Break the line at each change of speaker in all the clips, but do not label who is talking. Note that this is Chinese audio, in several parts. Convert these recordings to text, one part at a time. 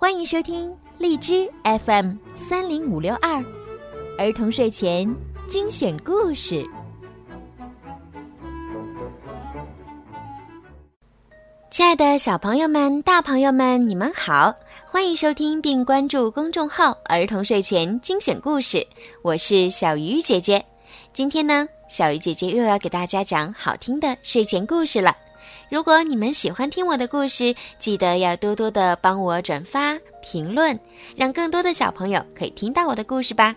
欢迎收听荔枝 FM 三零五六二儿童睡前精选故事。亲爱的小朋友们、大朋友们，你们好！欢迎收听并关注公众号“儿童睡前精选故事”，我是小鱼姐姐。今天呢，小鱼姐姐又要给大家讲好听的睡前故事了。如果你们喜欢听我的故事，记得要多多的帮我转发、评论，让更多的小朋友可以听到我的故事吧。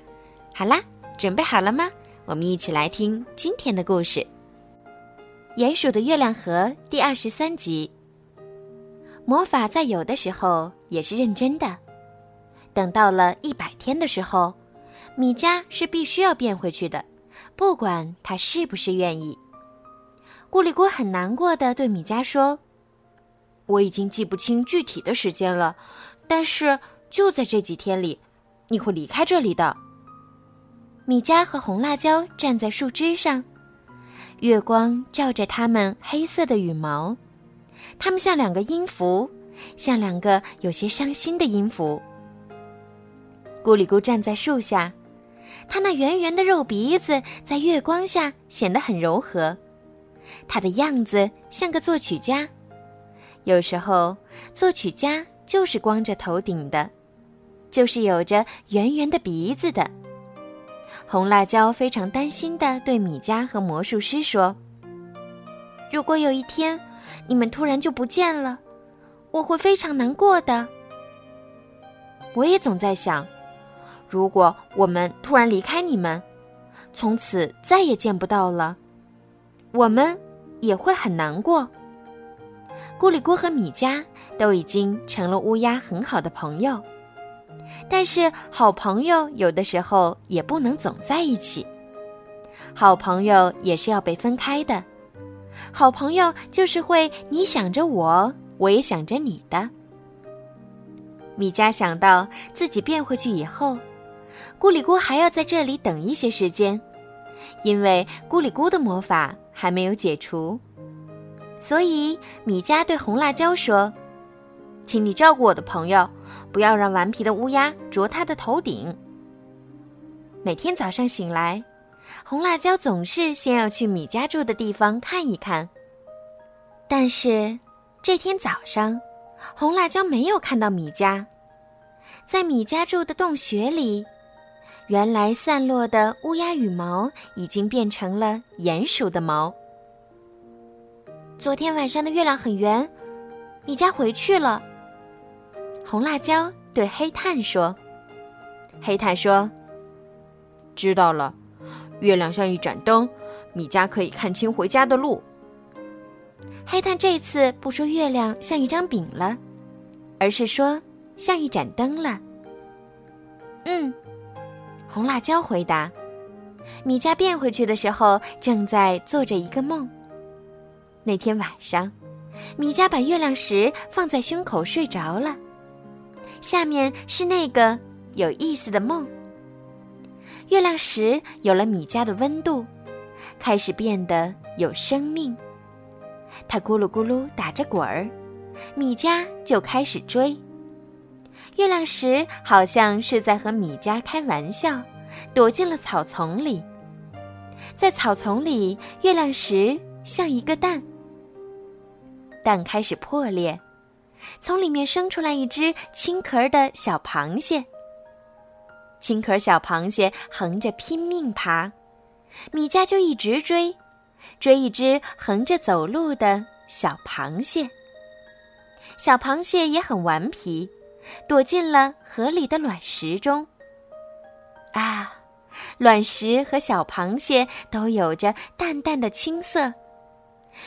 好啦，准备好了吗？我们一起来听今天的故事《鼹鼠的月亮河》第二十三集。魔法在有的时候也是认真的。等到了一百天的时候，米迦是必须要变回去的，不管他是不是愿意。咕里咕很难过的对米迦说：“我已经记不清具体的时间了，但是就在这几天里，你会离开这里的。”米迦和红辣椒站在树枝上，月光照着它们黑色的羽毛。它们像两个音符，像两个有些伤心的音符。咕里咕站在树下，它那圆圆的肉鼻子在月光下显得很柔和，它的样子像个作曲家。有时候，作曲家就是光着头顶的，就是有着圆圆的鼻子的。红辣椒非常担心的对米迦和魔术师说：“如果有一天……”你们突然就不见了，我会非常难过的。我也总在想，如果我们突然离开你们，从此再也见不到了，我们也会很难过。咕里咕和米迦都已经成了乌鸦很好的朋友，但是好朋友有的时候也不能总在一起，好朋友也是要被分开的。好朋友就是会，你想着我，我也想着你的。米迦想到自己变回去以后，咕里咕还要在这里等一些时间，因为咕里咕的魔法还没有解除。所以米迦对红辣椒说：“请你照顾我的朋友，不要让顽皮的乌鸦啄他的头顶。”每天早上醒来。红辣椒总是先要去米家住的地方看一看。但是这天早上，红辣椒没有看到米家。在米家住的洞穴里，原来散落的乌鸦羽毛已经变成了鼹鼠的毛。昨天晚上的月亮很圆，米家回去了。红辣椒对黑炭说：“黑炭说，
知道了。”月亮像一盏灯，米家可以看清回家的路。
黑炭这次不说月亮像一张饼了，而是说像一盏灯了。嗯，红辣椒回答。米加变回去的时候，正在做着一个梦。那天晚上，米加把月亮石放在胸口睡着了。下面是那个有意思的梦。月亮石有了米家的温度，开始变得有生命。它咕噜咕噜打着滚儿，米家就开始追。月亮石好像是在和米家开玩笑，躲进了草丛里。在草丛里，月亮石像一个蛋，蛋开始破裂，从里面生出来一只青壳的小螃蟹。青壳小螃蟹横着拼命爬，米迦就一直追，追一只横着走路的小螃蟹。小螃蟹也很顽皮，躲进了河里的卵石中。啊，卵石和小螃蟹都有着淡淡的青色，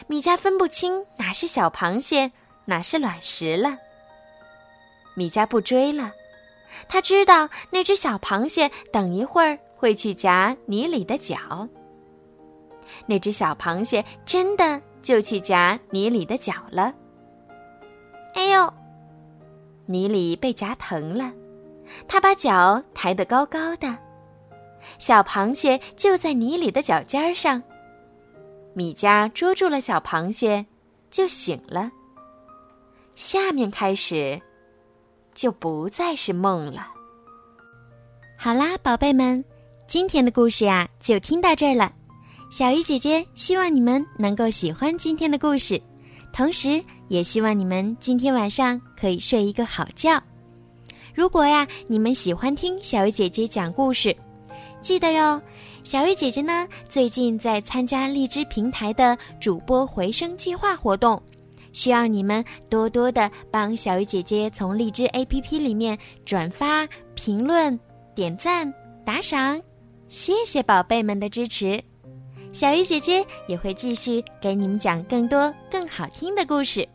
米加分不清哪是小螃蟹，哪是卵石了。米加不追了。他知道那只小螃蟹等一会儿会去夹泥里的脚。那只小螃蟹真的就去夹泥里的脚了。哎呦，泥里被夹疼了，它把脚抬得高高的，小螃蟹就在泥里的脚尖上。米迦捉住了小螃蟹，就醒了。下面开始。就不再是梦了。
好啦，宝贝们，今天的故事呀就听到这儿了。小鱼姐姐希望你们能够喜欢今天的故事，同时也希望你们今天晚上可以睡一个好觉。如果呀你们喜欢听小鱼姐姐讲故事，记得哟，小鱼姐姐呢最近在参加荔枝平台的主播回声计划活动，需要你们多多的帮小鱼姐姐从荔枝 APP 里面转发、评论。点赞打赏，谢谢宝贝们的支持。小鱼姐姐也会继续给你们讲更多更好听的故事。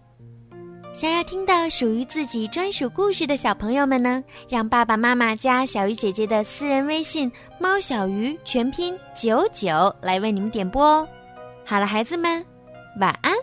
想要听到属于自己专属故事的小朋友们呢，让爸爸妈妈加小鱼姐姐的私人微信“猫小鱼”全拼九九来为你们点播哦。好了，孩子们，晚安。